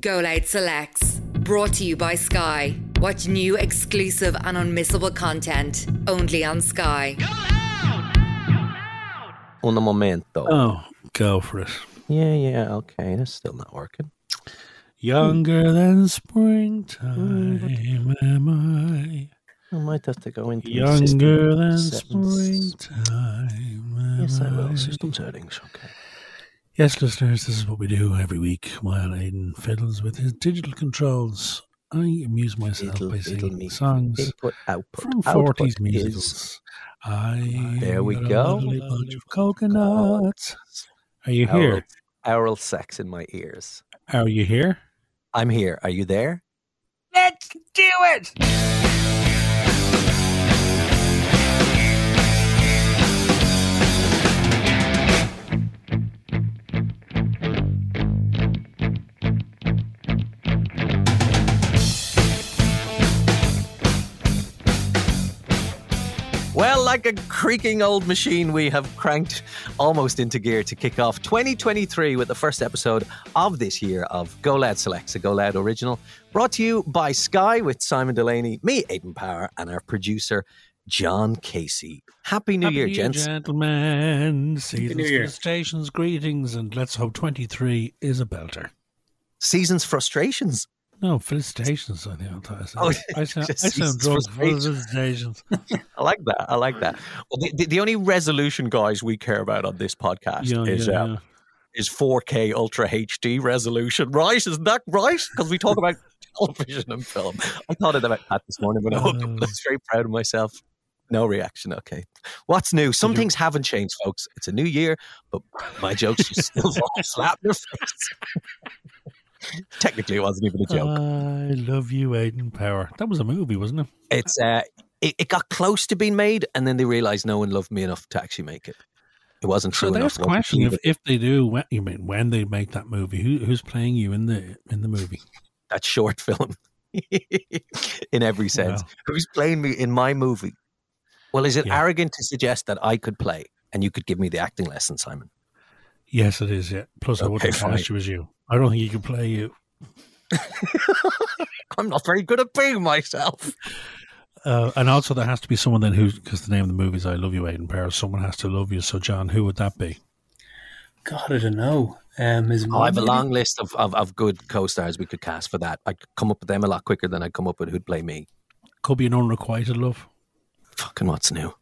Go Loud Selects. Brought to you by Sky. Watch new, exclusive, and unmissable content only on Sky. Un momento. Oh, go for it. Yeah, yeah, okay. That's still not working. Younger hmm. than springtime hmm. am I. I might have to go into the Younger than settings. springtime. am Yes, I will. System settings. Okay. Yes, listeners, this is what we do every week while Aidan fiddles with his digital controls. I amuse myself Fiddle, by singing me. songs Input, output. from output 40s is- musicals. I There we go. a bunch of coconuts. Are you Oral, here? oral sex in my ears. Are you here? I'm here. Are you there? Let's do it! Well, like a creaking old machine, we have cranked almost into gear to kick off 2023 with the first episode of this year of Go Loud Selects, a Go Loud original, brought to you by Sky with Simon Delaney, me, Aidan Power, and our producer, John Casey. Happy New Happy Year, New gents. gentlemen. Seasons, New Year. felicitations, greetings, and let's hope 23 is a belter. Season's frustrations. No, felicitations, I think. I thought I said. Oh, I sound, I sound drunk. Felicitations. I like that. I like that. Well, the, the, the only resolution, guys, we care about on this podcast Yeah, is yeah, uh, yeah. is 4K Ultra HD resolution. Right? Isn't that right? Because we talk about television and film. I thought about that this morning when I woke up. I was very proud of myself. No reaction. Okay. What's new? Some things haven't changed, folks. It's a new year, but my jokes still slap in your face. Technically, it wasn't even a joke. I love you, Aidan Power. That was a movie, wasn't it? it's uh, it, it got close to being made, and then they realized no one loved me enough to actually make it. It wasn't true So enough. there's the wasn't question: if, if they do, when, you mean when they make that movie, who, who's playing you in the in the movie? that short film in every sense. Wow. Who's playing me in my movie? Well, is it Yeah. arrogant to suggest that I could play and you could give me the acting lesson, Simon? Yes, it is. Yeah. Plus, I wouldn't have fine. cast you as you. I don't think you could play you. I'm not very good at being myself. Uh, and also, there has to be someone then who, because the name of the movie is "I Love You, Aidan Power." Someone has to love you. So, John, who would that be? God, I don't know. Um, his Oh, I have a long list of, of, of good co-stars we could cast for that. I'd come up with them a lot quicker than I'd come up with who'd play me. Could be an unrequited love. Fucking what's new?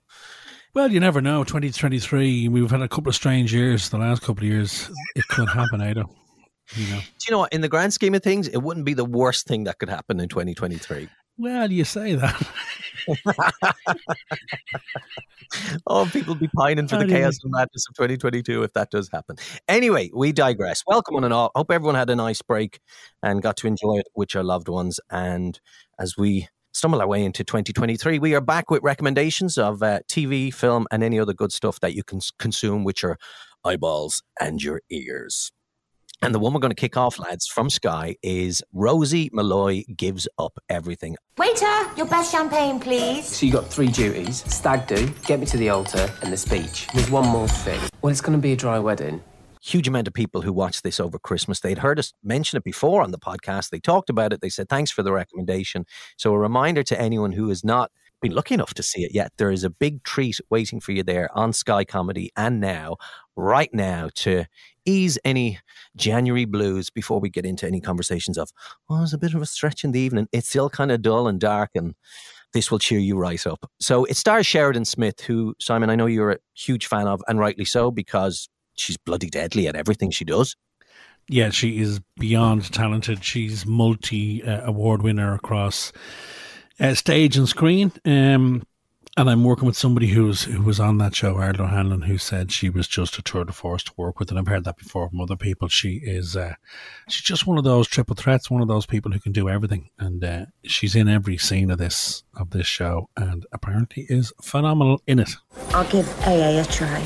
Well, you never know. 2023, we've had a couple of strange years. The last couple of years, it could happen, Ada. You know. Do you know what? In the grand scheme of things, it wouldn't be the worst thing that could happen in 2023. Well, do you say that. Oh, people be pining for the chaos and madness of 2022 if that does happen. Anyway, we digress. Welcome on and all. Hope everyone had a nice break and got to enjoy it with your loved ones. And as we stumble our way into 2023, we are back with recommendations of uh, TV, film, and any other good stuff that you can consume with your eyeballs and your ears. And the one we're going to kick off, lads, from Sky is Rosie Malloy Gives Up Everything. Waiter, your best champagne, please. So you got three duties: stag do, get me to the altar, and the speech. There's one more thing. Well, it's going to be a dry wedding. huge amount of people who watched this over Christmas. They'd heard us mention it before on the podcast. They talked about it. They said, thanks for the recommendation. So, a reminder to anyone who has not been lucky enough to see it yet there is a big treat waiting for you there on Sky Comedy and now, right now, to ease any January blues before we get into any conversations of, oh, it's a bit of a stretch in the evening. It's still kind of dull and dark and this will cheer you right up. So it stars Sheridan Smith, who, Simon, I know you're a huge fan of, and rightly so, because she's bloody deadly at everything she does. Yeah, she is beyond talented. She's multi uh, award winner across uh, stage and screen. Um, and I'm working with somebody who's who was on that show, Ardal O'Hanlon, who said she was just a tour de force to work with. And I've heard that before from other people. She is uh, she's just one of those triple threats, one of those people who can do everything. And uh, she's in every scene of this of this show, and apparently is phenomenal in it. I'll give AA a try.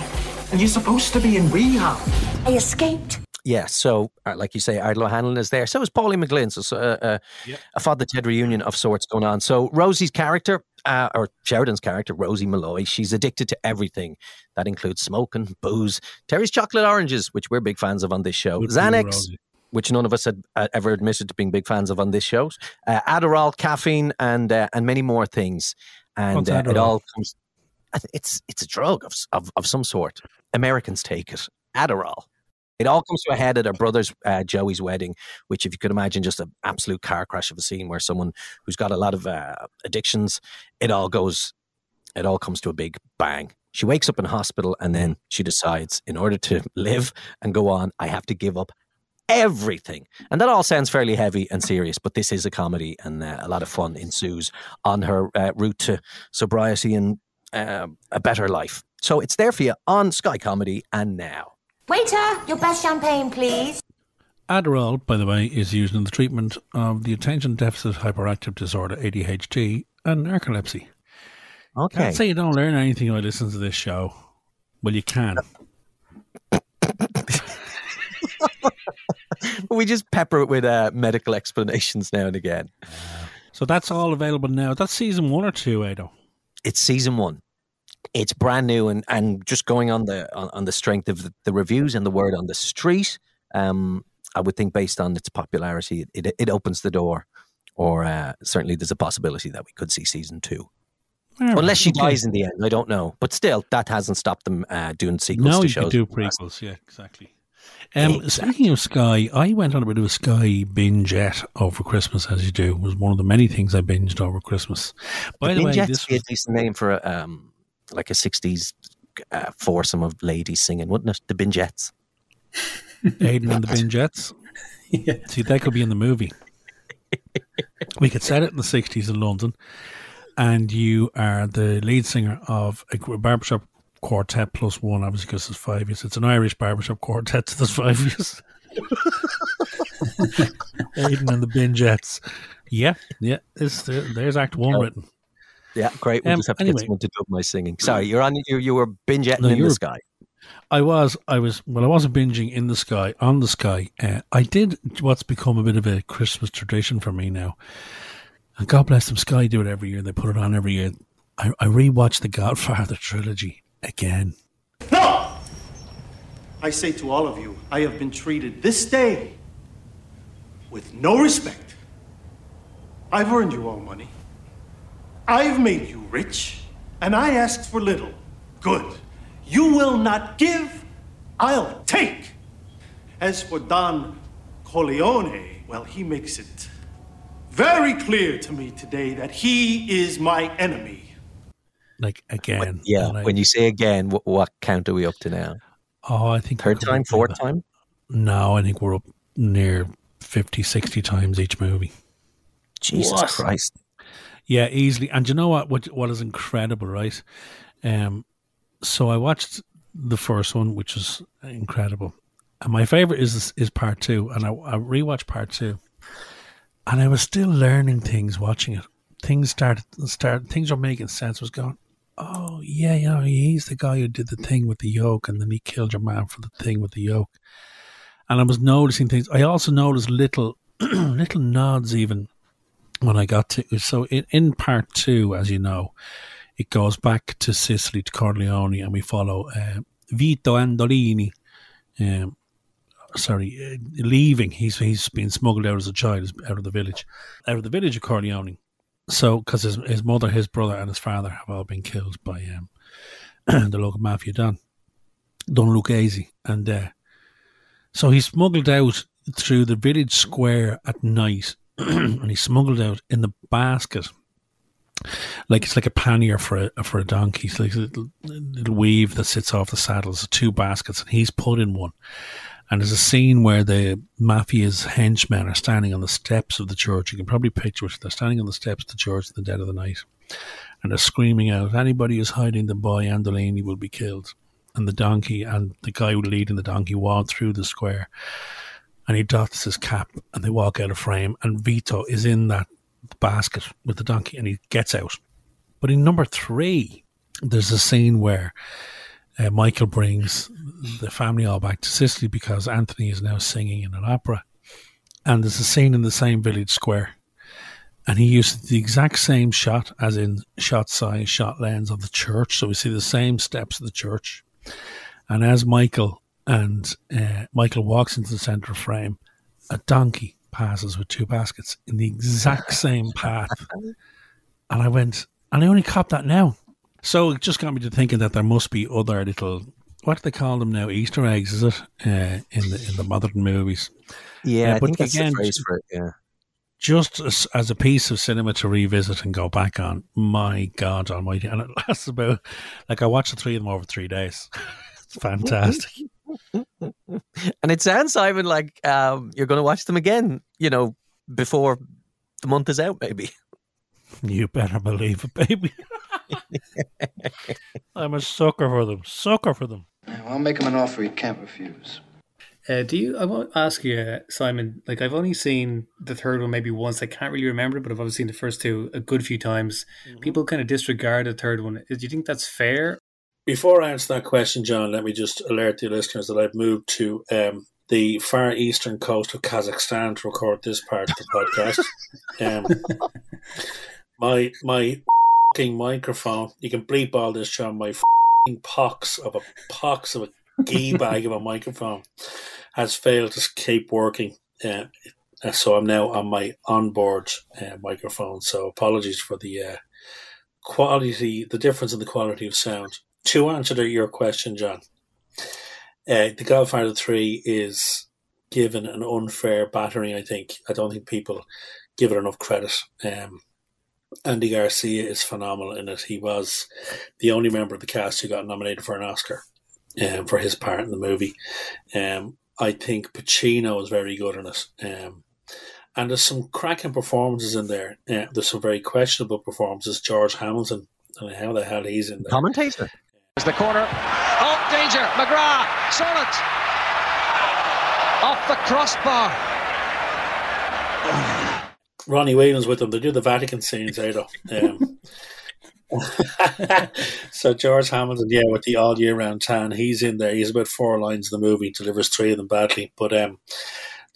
And you're supposed to be in rehab. I escaped. Yeah, so uh, like you say, Ardal O'Hanlon is there. So is Pauline McLynn. So, so uh, uh, a Father Ted reunion of sorts going on. So Rosie's character, uh, or Sheridan's character, Rosie Malloy, she's addicted to everything. That includes smoking, booze, Terry's chocolate oranges, which we're big fans of on this show. Good Xanax, which none of us had uh, ever admitted to being big fans of on this show. Uh, Adderall, caffeine, and uh, and many more things. And uh, it all comes. It's it's a drug of, of of some sort. Americans take it. Adderall. It all comes to a head at her brother's uh, Joey's wedding, which, if you could imagine, just an absolute car crash of a scene where someone who's got a lot of uh, addictions, it all goes, it all comes to a big bang. She wakes up in hospital and then she decides, in order to live and go on, I have to give up everything. And that all sounds fairly heavy and serious, but this is a comedy and uh, a lot of fun ensues on her uh, route to sobriety and uh, a better life. So it's there for you on Sky Comedy and now. Waiter, your best champagne, please. Adderall, by the way, is used in the treatment of the attention deficit hyperactive disorder (ADHD) and narcolepsy. Okay. Can't say you don't learn anything by listening to this show. Well, you can. we just pepper it with uh, medical explanations now and again. So that's all available now. That's season one or two, Ado. It's season one. It's brand new and, and just going on the on, on the strength of the, the reviews and the word on the street. Um, I would think based on its popularity, it, it, it opens the door, or uh, certainly there's a possibility that we could see season two. Unless she dies in the end, I don't know. But still, that hasn't stopped them uh, doing sequels No, to you could do prequels. Yeah, exactly. Um, Speaking of Sky, I went on a bit of a Sky binge over Christmas, as you do. It was one of the many things I binged over Christmas. By the, way, Bingettes this a decent name for a, um, like a '60s uh, foursome of ladies singing, wouldn't it? The Bingettes. Aidan and the Bingettes. Yeah. See, that could be in the movie. we could set it in the 60s in London, and you are the lead singer of a gr- barbershop quartet plus one, obviously, because there's five years. It's an Irish barbershop quartet, so there's five years. Aidan and the Bingettes. Yeah, yeah. It's, there's Act One written. Yeah, great. We'll Um, just have to anyway. get someone to dub my singing. Sorry, you're on. You, you were bingetting No, in the sky. I was, I was, well, I wasn't binging in the sky, on the sky. Uh, I did what's become a bit of a Christmas tradition for me now. And God bless them, Sky do it every year. They put it on every year. I, I rewatched the Godfather trilogy again. No! I say to all of you, I have been treated this day with no respect. I've earned you all money. I've made you rich, and I asked for little. Good. You will not give, I'll take. As for Don Corleone, well, he makes it very clear to me today that he is my enemy. Like again. Yeah. And I- when you say again, what, what count are we up to now? oh, I think we're Third time, fourth up- time? No, I think we're up near 50, 60 times each movie. Jesus What? Christ! Yeah, easily. And you know what? What what is incredible, right? Um, so I watched the first one, which was incredible, and my favorite is is part two. And I, I rewatched part two, and I was still learning things watching it. Things started start things were making sense. I was going, oh yeah, you know, he's the guy who did the thing with the yoke, and then he killed your man for the thing with the yoke. And I was noticing things. I also noticed little little nods even when I got to so in, in part two, as you know, it goes back to Sicily to Corleone, and we follow uh, Vito Andolini. Um, sorry, uh, leaving. He's he's been smuggled out as a child, out of the village, out of the village of Corleone. So, because his his mother, his brother, and his father have all been killed by um, the local mafia don, Don Lucchese, and uh, so he's smuggled out through the village square at night and he's smuggled out in the basket. Like it's like a pannier for a for a donkey. It's like a little, little weave that sits off the saddles, two baskets, and he's put in one. And there's a scene where the mafia's henchmen are standing on the steps of the church. You can probably picture it. They're standing on the steps of the church in the dead of the night. And they're screaming out, anybody who's hiding the boy Andolini will be killed. And the donkey and the guy leading the donkey walk through the square and he doffs his cap and they walk out of frame and Vito is in that basket with the donkey and he gets out. But in number three, there's a scene where uh, Michael brings the family all back to Sicily because Anthony is now singing in an opera. And there's a scene in the same village square. And he uses the exact same shot, as in shot size, shot lens of the church. So we see the same steps of the church. And as Michael and uh, Michael walks into the center frame, a donkey passes with two baskets in the exact same path. And I went, and I only copped that now. So it just got me to thinking that there must be other little, what do they call them now? Easter eggs, is it? Uh, in the in the modern movies. Yeah, Uh, I but again, the phrase for it. Yeah. Just as, as a piece of cinema to revisit and go back on, my God Almighty! And it lasts about like I watched the three of them over three days. it's fantastic. And it sounds, Simon, like um, you're going to watch them again. You know, before the month is out, maybe. You better believe it, baby. I'm a sucker for them. Sucker for them. I'll make him an offer he can't refuse. Uh, do you? I want to ask you, uh, Simon. Like, I've only seen the third one maybe once. I can't really remember, but I've obviously seen the first two a good few times. People kind of disregard the third one. Do you think that's fair? Before I answer that question, John, let me just alert the listeners that I've moved to um, the far eastern coast of Kazakhstan to record this part of the podcast. Um, my my fing microphone, you can bleep all this, John. My fing pox of a pox of a gee bag of a microphone has failed to keep working. Uh, so I'm now on my onboard uh, microphone. So apologies for the uh, quality, the difference in the quality of sound. To answer your question, John, uh, The Godfather 3 is given an unfair battering, I think. I don't think people give it enough credit. Um, Andy Garcia is phenomenal in it. He was the only member of the cast who got nominated for an Oscar um, for his part in the movie. Um, I think Pacino is very good in it. Um, and there's some cracking performances in there. Uh, there's some very questionable performances. George Hamilton, I how the hell he's in there. Commentator. There's the corner. Oh, danger. McGrath. Solid. Off the crossbar. Ronnie Williams with them. They do the Vatican scenes out of. Um, so George Hamilton, yeah, with the all year round tan, he's in there. He's about four lines in the movie, delivers three of them badly. But um,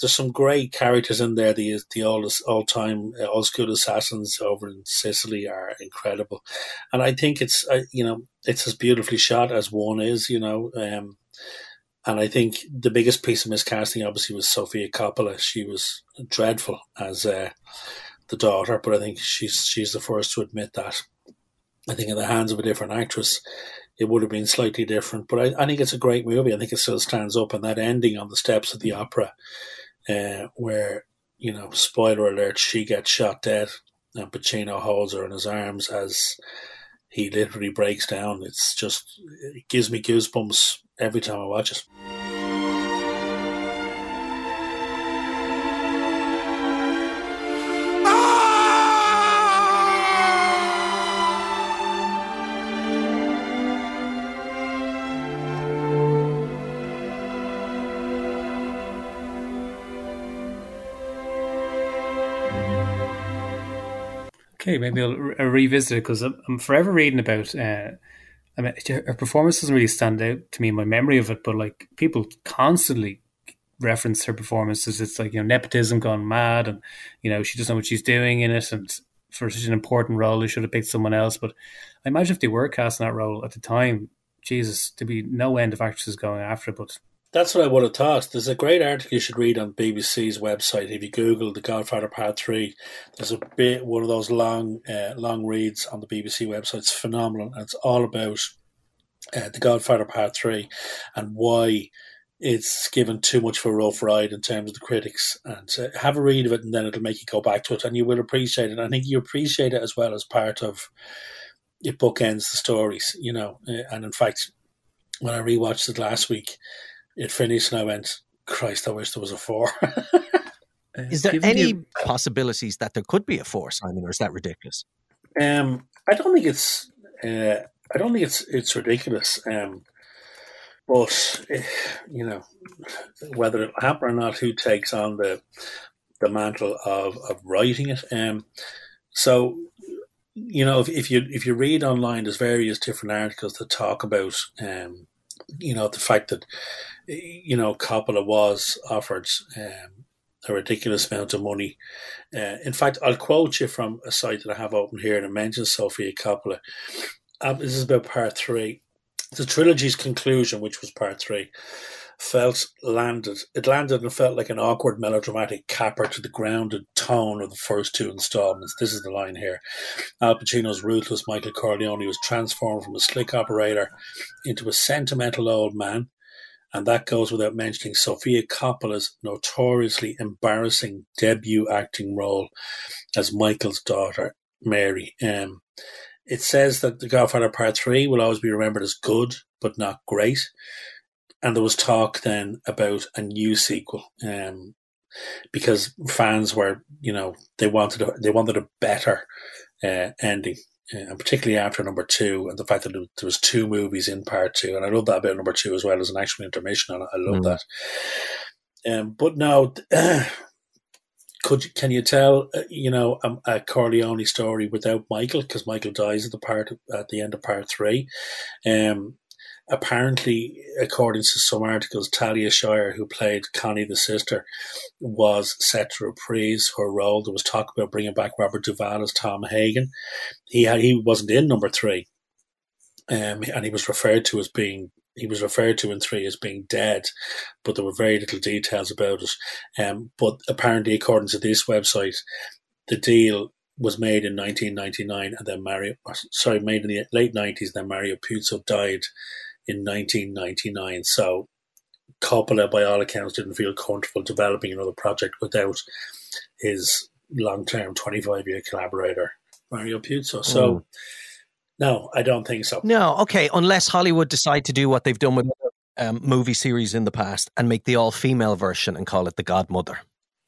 there's some great characters in there. The the old all time uh, old school assassins over in Sicily are incredible, and I think it's uh, you know it's as beautifully shot as one is. You know. Um, and I think the biggest piece of miscasting, obviously, was Sofia Coppola. She was dreadful as uh, the daughter, but I think she's she's the first to admit that. I think in the hands of a different actress, it would have been slightly different. But I, I think it's a great movie. I think it still stands up, and that ending on the steps of the opera, uh, where you know, spoiler alert, she gets shot dead, and Pacino holds her in his arms as he literally breaks down. It's just it gives me goosebumps every time I watch it. Okay, maybe I'll re- revisit it because I'm, I'm forever reading about. Uh, I mean, her performance doesn't really stand out to me in my memory of it, but like people constantly reference her performances. It's like you know nepotism gone mad, and you know she doesn't know what she's doing in it, and for such an important role, they should have picked someone else. But I imagine if they were casting that role at the time, Jesus, there'd be no end of actresses going after it. But That's what I would have thought. There's a great article you should read on BBC's website. If you Google The Godfather Part Three, there's a bit one of those long, uh, long reads on the BBC website. It's phenomenal, and it's all about uh, The Godfather Part Three and why it's given too much of a rough ride in terms of the critics. And uh, have a read of it, and then it'll make you go back to it, and you will appreciate it. I think you appreciate it as well as part of it bookends the stories, you know. Uh, and in fact, when I rewatched it last week it finished and I went, Christ, I wish there was a four. Is there any possibilities that there could be a four, Simon, or is that ridiculous? Um, I don't think it's. Uh, I don't think it's it's ridiculous. Um, but eh, you know, whether it'll happen or not, who takes on the the mantle of, of writing it? Um, so you know, if, if you if you read online, there's various different articles that talk about um, you know, the fact that you know Coppola was offered um, a ridiculous amount of money. Uh, in fact, I'll quote you from a site that I have open here, and it mentions Sofia Coppola. Um, this is about part three. The trilogy's conclusion, which was part three. felt landed. It landed and felt like an awkward melodramatic capper to the grounded tone of the first two installments. This is the line here. Al Pacino's ruthless Michael Corleone was transformed from a slick operator into a sentimental old man. And that goes without mentioning Sofia Coppola's notoriously embarrassing debut acting role as Michael's daughter, Mary. Um, it says that The Godfather Part 3 will always be remembered as good, but not great and there was talk then about a new sequel um, because fans were, you know, they wanted a, they wanted a better uh, ending, and particularly after number two, and the fact that there was two movies in part two, and I love that about number two as well as an actual intermission on it. I love mm. that. Um, but now, could can you tell, uh, you know, a, a, Corleone story without Michael? Because Michael dies at the part at the end of part three. Um, apparently, according to some articles, Talia Shire, who played Connie the sister, was set to reprise her role. There was talk about bringing back Robert Duvall as Tom Hagen. He had, he wasn't in number three, um, and he was referred to as being he was referred to in three as being dead, but there were very little details about it. Um, but apparently, according to this website, the deal was made in 1999, and then Mario, sorry, made in the late 90s. Then Mario Puzo died in 1999. So Coppola, by all accounts, didn't feel comfortable developing another project without his long-term 25-year collaborator Mario Puzo. So. Mm. No, I don't think so. No, okay, unless Hollywood decide to do what they've done with um, movie series in the past and make the all-female version and call it The Godmother.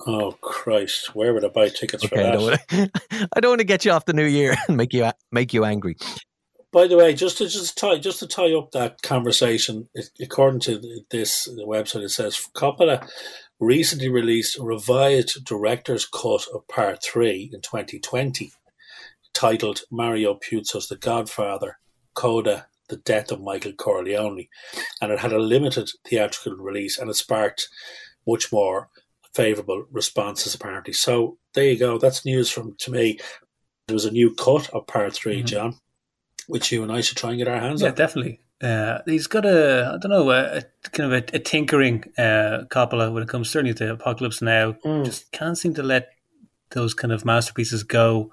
Oh Christ! Where would I buy tickets okay, for that? I don't, want to get you off the new year and make you make you angry. By the way, just to just tie just to tie up that conversation, according to this website, it says Coppola recently released a revised director's cut of Part Three in 2020, titled Mario Puzo's The Godfather: Coda. The death of Michael Corleone, and it had a limited theatrical release, and it sparked much more favourable responses apparently. So there you go. That's news from to me. There was a new cut of part 3 mm-hmm. John which you and I should try and get our hands yeah, on. Yeah, definitely. Uh, he's got a, I don't know, a, a kind of a, a tinkering uh, Coppola when it comes certainly to Apocalypse Now. Mm. Just can't seem to let those kind of masterpieces go.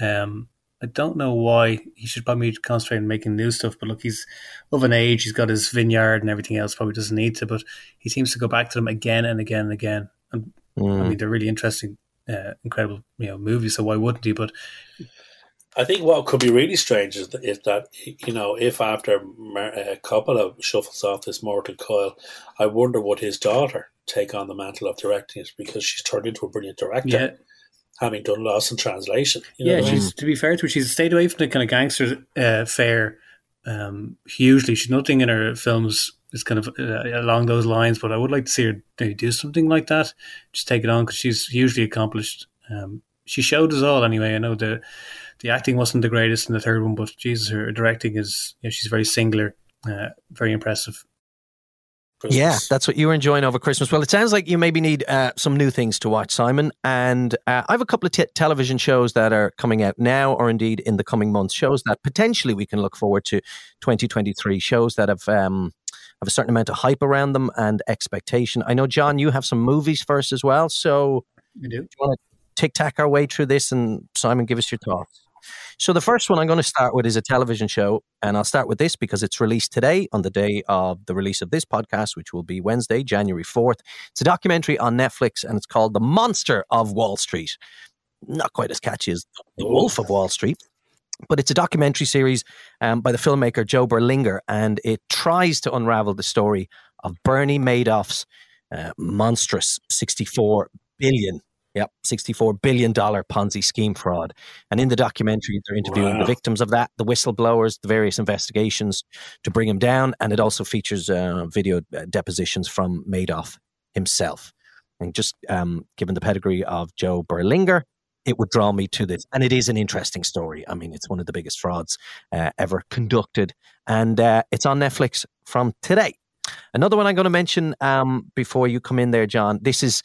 Um, I don't know why he should probably concentrate on making new stuff, but look, he's of an age, he's got his vineyard and everything else, probably doesn't need to, but he seems to go back to them again and again and again. Mm. I mean, they're really interesting, uh, incredible, you know, movies, so why wouldn't he? But I think what could be really strange is that, is that you know, if after a couple of shuffles off this mortal coil, I wonder would his daughter take on the mantle of directing it because she's turned into a brilliant director. Yeah. Having done Lost in Translation, you know yeah, she's to be fair to her, she's stayed away from the kind of gangster uh, fare um, hugely. She's nothing in her films is kind of uh, along those lines, but I would like to see her do something like that. Just take it on because she's hugely accomplished. Um, she showed us all anyway. I know the the acting wasn't the greatest in the third one, but Jesus, her directing is you know, she's very singular, uh, very impressive. Christmas. Yeah, that's what you were enjoying over Christmas. Well, it sounds like you maybe need uh, some new things to watch, Simon. And uh, I have a couple of t- television shows that are coming out now, or indeed in the coming months. Shows that potentially we can look forward to 2023. Shows that have um, have a certain amount of hype around them and expectation. I know, John, you have some movies first as well. So, you do. do you want to tic tac our way through this, and Simon, give us your thoughts. So the first one I'm going to start with is a television show, and I'll start with this because it's released today on the day of the release of this podcast, which will be Wednesday, January 4th. It's a documentary on Netflix, and it's called The Monster of Wall Street. Not quite as catchy as The Wolf of Wall Street. But it's a documentary series um, by the filmmaker Joe Berlinger, and it tries to unravel the story of Bernie Madoff's uh, monstrous 64 billion Yep, $64 billion Ponzi scheme fraud. And in the documentary, they're interviewing wow. the victims of that, the whistleblowers, the various investigations to bring him down. And it also features uh, video uh, depositions from Madoff himself. And just um, given the pedigree of Joe Berlinger, it would draw me to this. And it is an interesting story. I mean, it's one of the biggest frauds uh, ever conducted. And uh, it's on Netflix from today. Another one I'm going to mention um, before you come in there, John. This is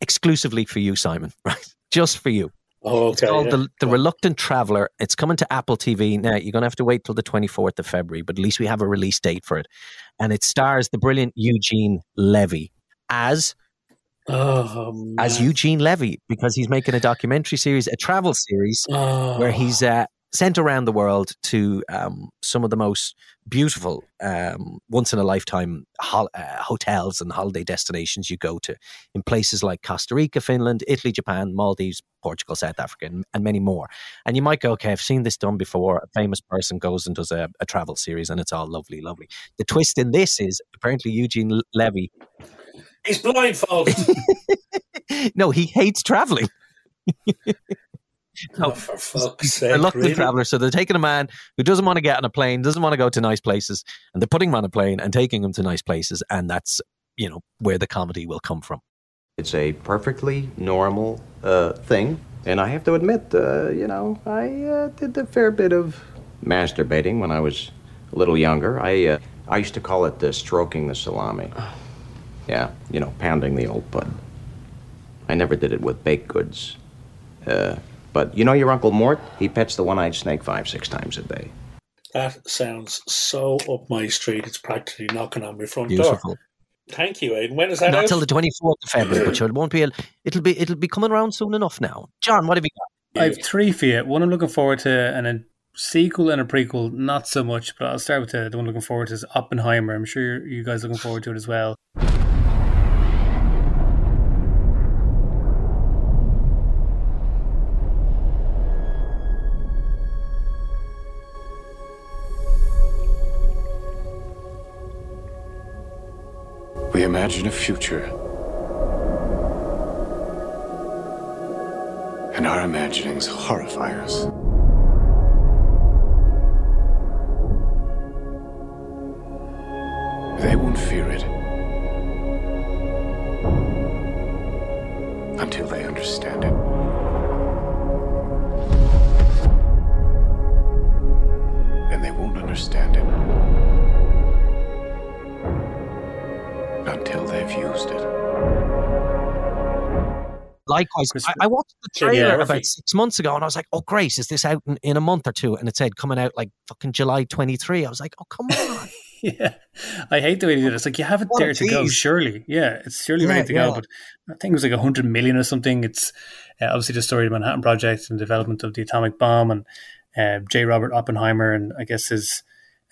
exclusively for you, Simon, right? Just for you. Oh, okay. It's called yeah. the, the Reluctant Traveler. It's coming to Apple TV. Now, you're going to have to wait till the 24th of February, but at least we have a release date for it. And it stars the brilliant Eugene Levy as Oh, as. Eugene Levy because he's making a documentary series, a travel series Oh. where he's uh, sent around the world to um, some of the most beautiful, um, once in a lifetime hol- uh, hotels and holiday destinations you go to in places like Costa Rica, Finland, Italy, Japan, Maldives, Portugal, South Africa, and, and many more. And you might go, okay, I've seen this done before. A famous person goes and does a, a travel series, and it's all lovely, lovely. The twist in this is apparently Eugene Levy. He's blindfolded. no, he hates traveling. oh, for fuck's sake. reluctant really? traveler. So they're taking a man who doesn't want to get on a plane, doesn't want to go to nice places, and they're putting him on a plane and taking him to nice places, and that's you know where the comedy will come from. It's a perfectly normal uh, thing, and I have to admit, uh, you know, I uh, did a fair bit of masturbating when I was a little younger. I uh, I used to call it the stroking the salami. Yeah, you know, pounding the old bud. I never did it with baked goods. Uh, but you know your Uncle Mort? He pets the one-eyed snake five, six times a day. That sounds so up my street. It's practically knocking on my front Beautiful. door. Thank you, Aidan. When is that Not out? till the twenty fourth of February, but it won't be. A, it'll be. It'll be coming around soon enough now. John, what have you got? I have three for you. One I'm looking forward to, and a sequel and a prequel, not so much. But I'll start with the, the one I'm looking forward to is Oppenheimer. I'm sure you guys are looking forward to it as well. Imagine a future. And our imaginings horrify us. I, I watched the trailer Murphy. about six months ago, and I was like, "Oh, Grace, is this out in, in a month or two? And it said coming out like fucking July twenty three. I was like, "Oh, come on!" yeah, I hate the way they did it. It's like you have it there to go. Surely, yeah, it's surely Yeah, ready to yeah. go. But I think it was like a hundred million or something. It's uh, obviously the story of the Manhattan Project and development of the atomic bomb, and uh, J. Robert Oppenheimer, and I guess his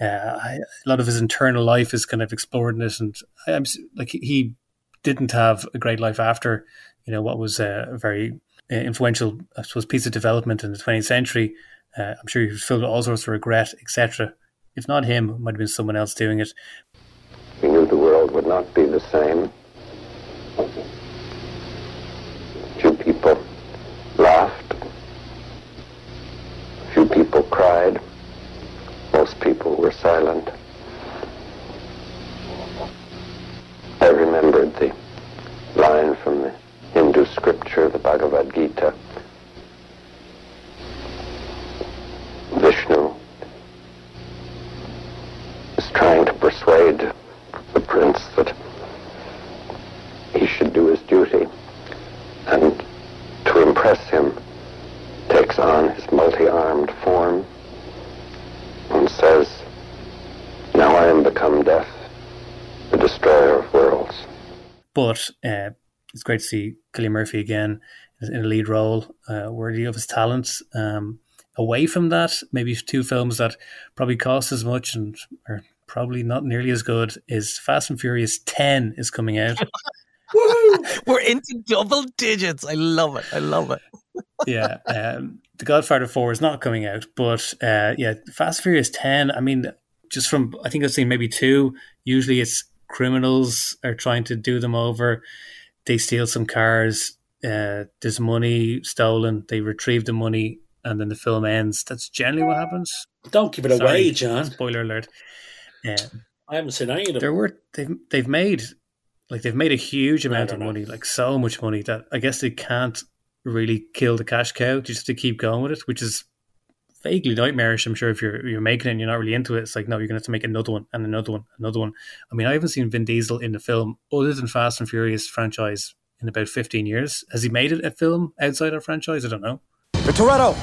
uh, I- a lot of his internal life is kind of explored in it. And I, I'm like he didn't have a great life after you know what was a very uh, influential, I suppose, piece of development in the 20th century. Uh, I'm sure he was filled with all sorts of regret, etc. If not him, it might have been someone else doing it. We knew the world would not be the same. Few people laughed. Few people cried. Most people were silent. I remembered the line from the Hindu scripture, the Bhagavad Gita. Vishnu is trying to persuade the prince that he should do his duty and to impress him takes on his multi-armed form and says now i am become death the destroyer of worlds But uh, it's great to see Cillian Murphy again in a lead role, uh, worthy of his talents. Um, away from that, maybe two films that probably cost as much and are probably not nearly as good is Fast and Furious 10 is coming out. We're into double digits. I love it. I love it. yeah. Um, the Godfather 4 is not coming out, but uh, yeah, Fast and Furious 10, I mean, just from, I think I've seen maybe two. Usually it's criminals are trying to do them over. They steal some cars. Uh, there's money stolen. They retrieve the money, and then the film ends. That's generally what happens. Don't give it Sorry, away, John. Spoiler alert. Um, I haven't seen any of them. there were they've they've made like they've made a huge amount of money, like so much money that I guess they can't really kill the cash cow just to keep going with it, which is vaguely nightmarish. I'm sure if you're you're making it and you're not really into it, it's like no, you're gonna have to make another one and another one, another one. I mean, I haven't seen Vin Diesel in the film other than Fast and Furious franchise in about 15 years. Has he made it a film outside our franchise? I don't know. The Toretto!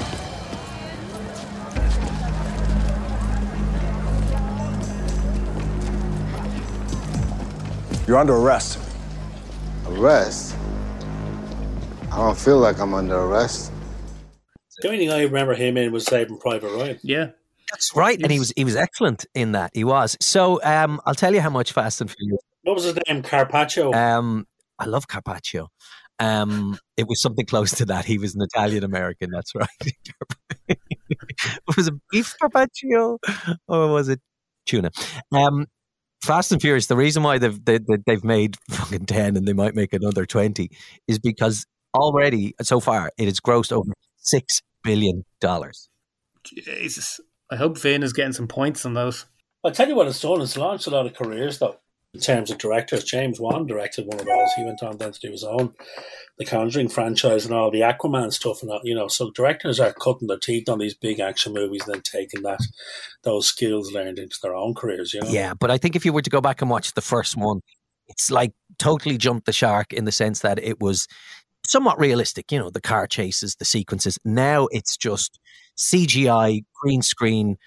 You're under arrest. Arrest? I don't feel like I'm under arrest. The only thing I remember him in was Saving Private Ryan. Yeah. That's right, and he was he was excellent in that. He was. So um, I'll tell you how much Fast and Furious. What was his name? Carpaccio. Um, I love Carpaccio. Um, it was something close to that. He was an Italian American. That's right. was it beef carpaccio or was it tuna? Um, Fast and Furious. The reason why they've they, they've made fucking ten and they might make another twenty is because already so far it has grossed over six billion dollars. Jesus, I hope Vin is getting some points on those. I'll tell you what it's done. It's launched a lot of careers though. In terms of directors, James Wan directed one of those. He went on then to do his own, the Conjuring franchise and all the Aquaman stuff and all. You know, so directors are cutting their teeth on these big action movies and then taking that those skills learned into their own careers. You know. Yeah, but I think if you were to go back and watch the first one, it's like totally jumped the shark in the sense that it was somewhat realistic. You know, the car chases, the sequences. Now it's just CGI, green screen.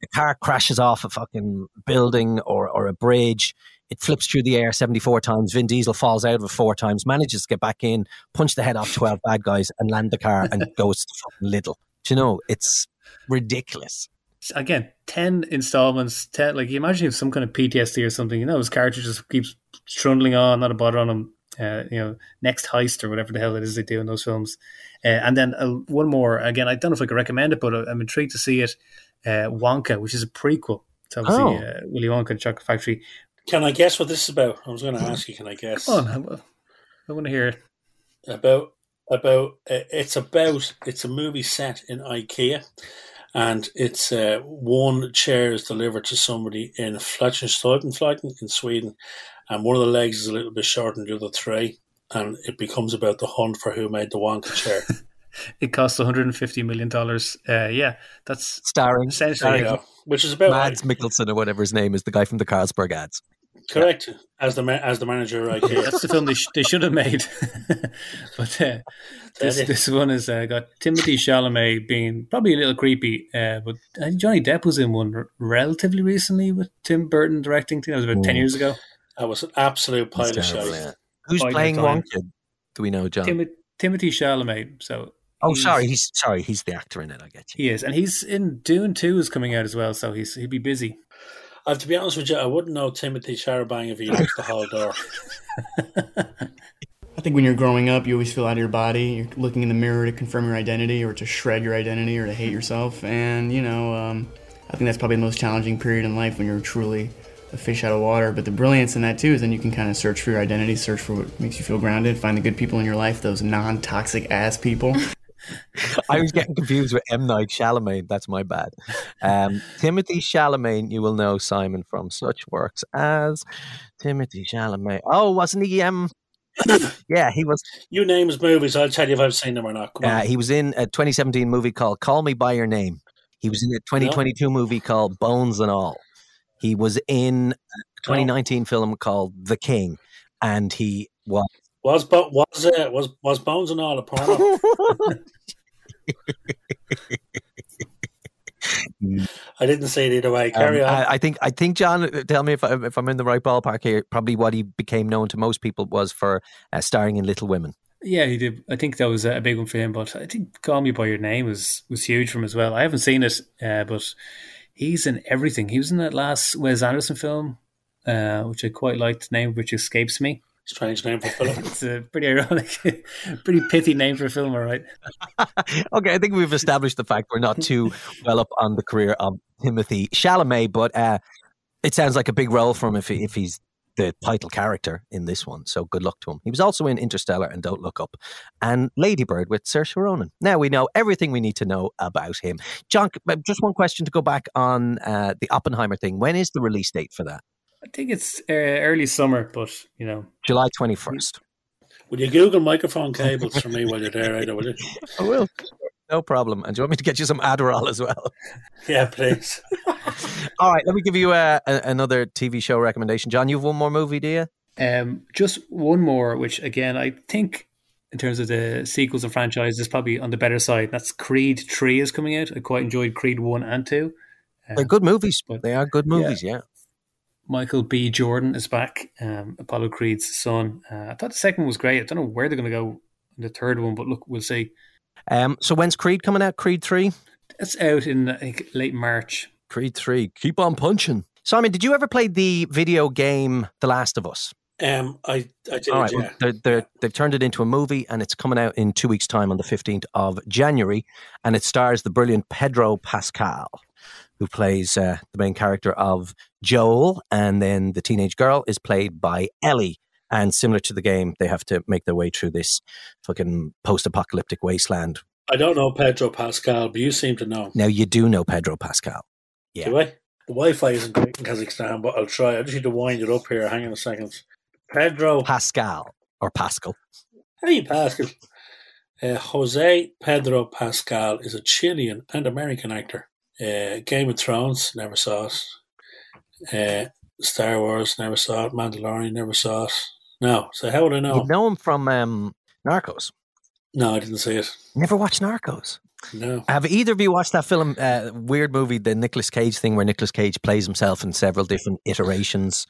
The car crashes off a fucking building or, or a bridge. It flips through the air 74 times. Vin Diesel falls out of it four times, manages to get back in, punch the head off 12 bad guys, and land the car and goes to fucking Little. Do you know, it's ridiculous. Again, 10 installments. 10, like, you imagine if some kind of PTSD or something, you know, his character just keeps trundling on, not a bother on him. Uh, you know, next heist or whatever the hell it is they do in those films. Uh, and then uh, one more, again, I don't know if I can recommend it, but I'm intrigued to see it. Uh, Wonka, which is a prequel to obviously Oh. uh, Willy Wonka and Chocolate Factory. Can I guess what this is about? I was going to ask you. Can I guess? Come on, I, I want to hear it. about about uh, it's about it's a movie set in IKEA, and it's uh, one chair is delivered to somebody in Fletchensteuten in Sweden, and one of the legs is a little bit short than the other three, and it becomes about the hunt for who made the Wonka chair. It costs 150 million dollars. Uh, yeah, that's Starring, essentially There you go. Which is about Mads Mikkelsen or whatever his name is, the guy from the Carlsberg ads. correct as the as the manager right IKEA. That's the film they, sh- they should have made. but uh, this, this one has uh, got Timothy Chalamet being probably a little creepy. Uh, but I Johnny Depp was in one r- relatively recently with Tim Burton directing. I think that was about 10 Mm. years ago. That was an absolute pile of It's shit. yeah. Who's Bide playing your time. Wonka? Do we know, John? Tim- Timothy Chalamet. So oh, he's- sorry, he's sorry, he's the actor in it. I get you. He is. And he's in Dune 2 is coming out as well. So he's he'd be busy. I have to be honest with you, I wouldn't know Timothy Charabang if he locked the hall door. I think when you're growing up, you always feel out of your body. You're looking in the mirror to confirm your identity or to shred your identity or to hate yourself. And, you know, um, I think that's probably the most challenging period in life when you're truly a fish out of water. But the brilliance in that, too, is then you can kind of search for your identity, search for what makes you feel grounded, find the good people in your life, those non toxic ass people. I was getting confused with M Night Chalamet. That's my bad. Um, Timothy Chalamet, you will know Simon from such works as Timothy Chalamet. Oh, wasn't he? Um, yeah, he was. You name his movies, I'll tell you if I've seen them or not. Come on. Uh, he was in a 2017 movie called Call Me by Your Name. He was in a 2022 movie called Bones and All. He was in a 2019 film called The King, and he was. Was Bo- was uh, was was Bones and all a porno? I didn't say it either way. Carry Um, on. I, I think I think John. uh, Tell me if I, if I'm in the right ballpark here. Probably what he became known to most people was for uh, starring in Little Women. Yeah, he did. I think that was a big one for him. But I think "Call Me by Your Name" was was huge for him as well. I haven't seen it, uh, but he's in everything. He was in that last Wes Anderson film, uh, which I quite liked. The name which escapes me. Strange name for a film. it's a pretty ironic, pretty pithy name for a film, all right. Okay, I think we've established the fact we're not too well up on the career of Timothy Chalamet, but uh, it sounds like a big role for him if he, if he's the title character in this one. So good luck to him. He was also in Interstellar and Don't Look Up, and Ladybird with Saoirse Ronan. Now we know everything we need to know about him. John, just one question to go back on uh, the Oppenheimer thing. When is the release date for that? I think it's uh, early summer, but you know, July twenty first. Will you Google microphone cables for me while you're there, either, will you? I will. No problem. And do you want me to get you some Adderall as well? Yeah, please. All right, let me give you uh, a, another TV show recommendation. John, you have one more movie, do you? Um, just one more, which again I think in terms of the sequels and franchises, is probably on the better side. That's Creed Three is coming out. I quite enjoyed Creed One and Two. They're good movies, but they are good movies. Yeah. Michael B. Jordan is back, um, Apollo Creed's son. Uh, I thought the second was great. I don't know where they're going to go in the third one, but look, we'll see. Um, so when's Creed coming out? Creed three. It's out in I think late March. Creed three. Keep on punching. Simon, did you ever play the video game The Last of Us? Um, I, I did. All right, yeah. well, they're, they're, they've turned it into a movie, and it's coming out in two weeks' time on the fifteenth of January, and it stars the brilliant Pedro Pascal, who plays uh, the main character of Joel, and then the teenage girl is played by Ellie. And similar to the game, they have to make their way through this fucking post-apocalyptic wasteland. I don't know Pedro Pascal, but you seem to know. Now you do know Pedro Pascal. Yeah. Do I? The Wi-Fi isn't great in Kazakhstan, but I'll try. I just need to wind it up here. Hang on a second. Pedro Pascal or Pascal. Hey, Pascal. Uh, Jose Pedro Pascal is a Chilean and American actor. Uh, Game of Thrones, never saw it. Uh, Star Wars, never saw it. Mandalorian, never saw it. No. So how would I know? You know him from um, Narcos. No, I didn't see it. Never watched Narcos. No. Have either of you watched that film, uh, weird movie, the Nicolas Cage thing, where Nicolas Cage plays himself in several different iterations?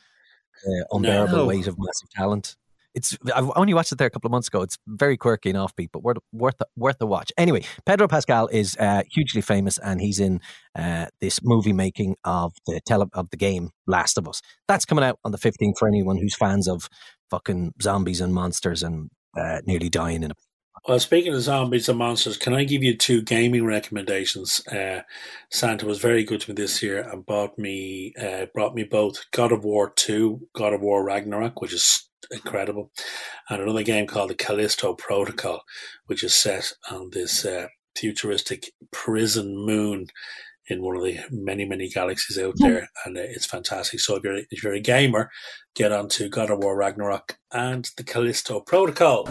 Uh, unbearable No. weight of massive talent. It's I've only watched it there a couple of months ago. It's very quirky and offbeat, but worth worth worth a watch. Anyway, Pedro Pascal is uh, hugely famous, and he's in uh, this movie making of the tele- of the game Last of Us. That's coming out on the fifteenth for anyone who's fans of fucking zombies and monsters and uh, nearly dying in a Well, speaking of zombies and monsters, can I give you two gaming recommendations? Uh, Santa was very good to me this year and bought me, uh, brought me both God of War Two, God of War Ragnarok, which is incredible, and another game called the Callisto Protocol, which is set on this uh, futuristic prison moon in one of the many many galaxies out there, and it's fantastic. So if you're if you're a gamer, get onto God of War Ragnarok and the Callisto Protocol.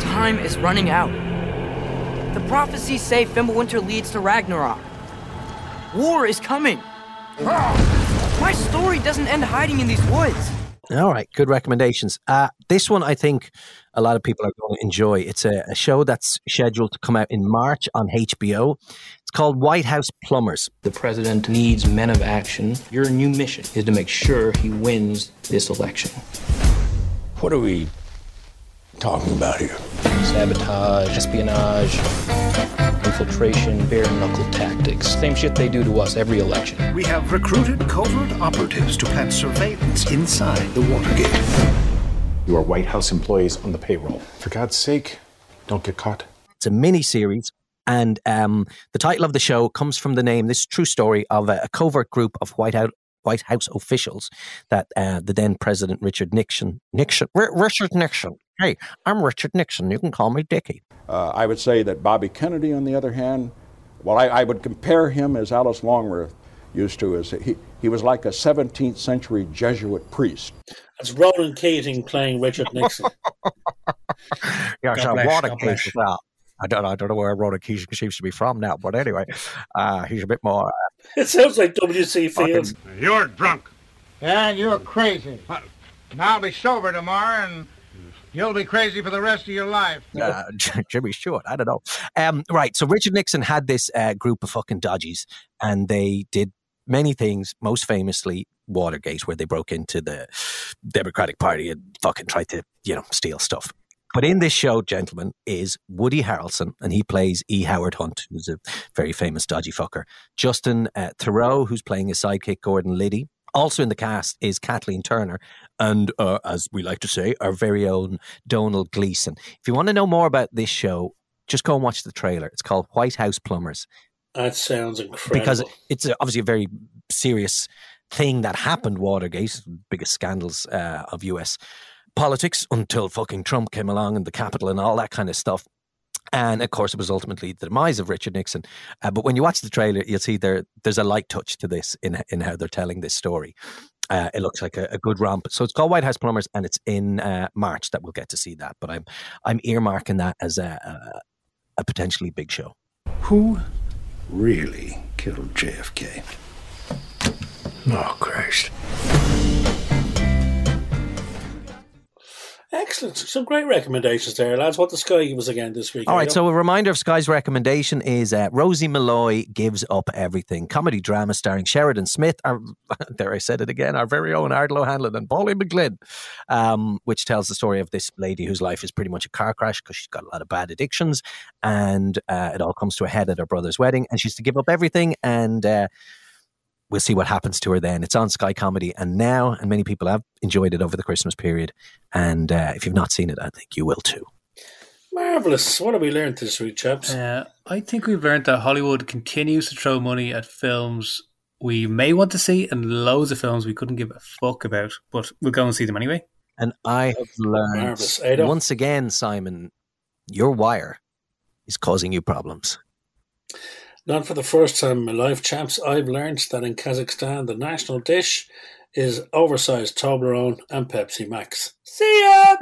Time is running out. The prophecies say Fimbulwinter leads to Ragnarok. War is coming. My story doesn't end hiding in these woods. All right, good recommendations. Uh, this one, I think a lot of people are going to enjoy. It's a, a show that's scheduled to come out in March on HBO. It's called White House Plumbers. The president needs men of action. Your new mission is to make sure he wins this election. What are we talking about here? Sabotage, espionage, infiltration, bare knuckle tactics. Same shit they do to us every election. We have recruited covert operatives to plant surveillance inside the Watergate. You are White House employees on the payroll. For God's sake, don't get caught. It's a mini series. And um, the title of the show comes from the name, this true story of a, a covert group of White House, White House officials that uh, the then President Richard Nixon, Nixon, R- Richard Nixon. Hey, I'm Richard Nixon. You can call me Dickie. Uh, I would say that Bobby Kennedy, on the other hand, well, I, I would compare him as Alice Longworth used to. As he, he was like a 17th century Jesuit priest. That's Ronan Keating playing Richard Nixon. Yeah, God so bless, Warren God bless. Keating, well, I don't, I don't know where Ronan Keating seems to be from now, but anyway, uh, he's a bit more. Uh, It sounds like W.C. Fields. You're drunk. Yeah, you're crazy. And I'll be sober tomorrow, and you'll be crazy for the rest of your life. uh, Jimmy Stewart. I don't know. Um, right. So Richard Nixon had this uh, group of fucking dodgies, and they did many things. Most famously, Watergate, where they broke into the Democratic Party and fucking tried to, you know, steal stuff. But in this show, gentlemen, is Woody Harrelson, and he plays E. Howard Hunt, who's a very famous dodgy fucker. Justin uh, Theroux, who's playing his sidekick Gordon Liddy. Also in the cast is Kathleen Turner, and uh, as we like to say, our very own Domhnall Gleeson. If you want to know more about this show, just go and watch the trailer. It's called White House Plumbers That sounds incredible. because it's obviously a very serious thing that happened. Watergate, biggest scandals uh, of U.S. politics until fucking Trump came along and the Capitol and all that kind of stuff. And of course, it was ultimately the demise of Richard Nixon. Uh, but when you watch the trailer, you'll see there there's a light touch to this in in how they're telling this story. Uh, it looks like a, a good romp. So it's called White House Plumbers, and it's in uh, March that we'll get to see that. But I'm I'm earmarking that as a, a, a potentially big show. Who really killed JFK? Oh, Christ. Excellent. Some great recommendations there, lads. What the Sky give us again this week? All right, so a reminder of Sky's recommendation is uh, Rosie Molloy Gives Up Everything, comedy drama starring Sheridan Smith, our, there I said it again, our very own Ardal O'Hanlon and Pauline McLynn, um, which tells the story of this lady whose life is pretty much a car crash because she's got a lot of bad addictions, and uh, it all comes to a head at her brother's wedding, and she's to give up everything, and uh, we'll see what happens to her then. It's on Sky Comedy, and now, and many people have enjoyed it over the Christmas period, and uh, if you've not seen it, I think you will too. Marvellous. What have we learned this week, chaps? Uh, I think we've learned that Hollywood continues to throw money at films we may want to see and loads of films we couldn't give a fuck about, but we'll go and see them anyway. And I have learned Marvellous. Once again, Simon, your wire is causing you problems. Not for the first time in my life, chaps, I've learned that in Kazakhstan the national dish is oversized Toblerone and Pepsi Max. See ya!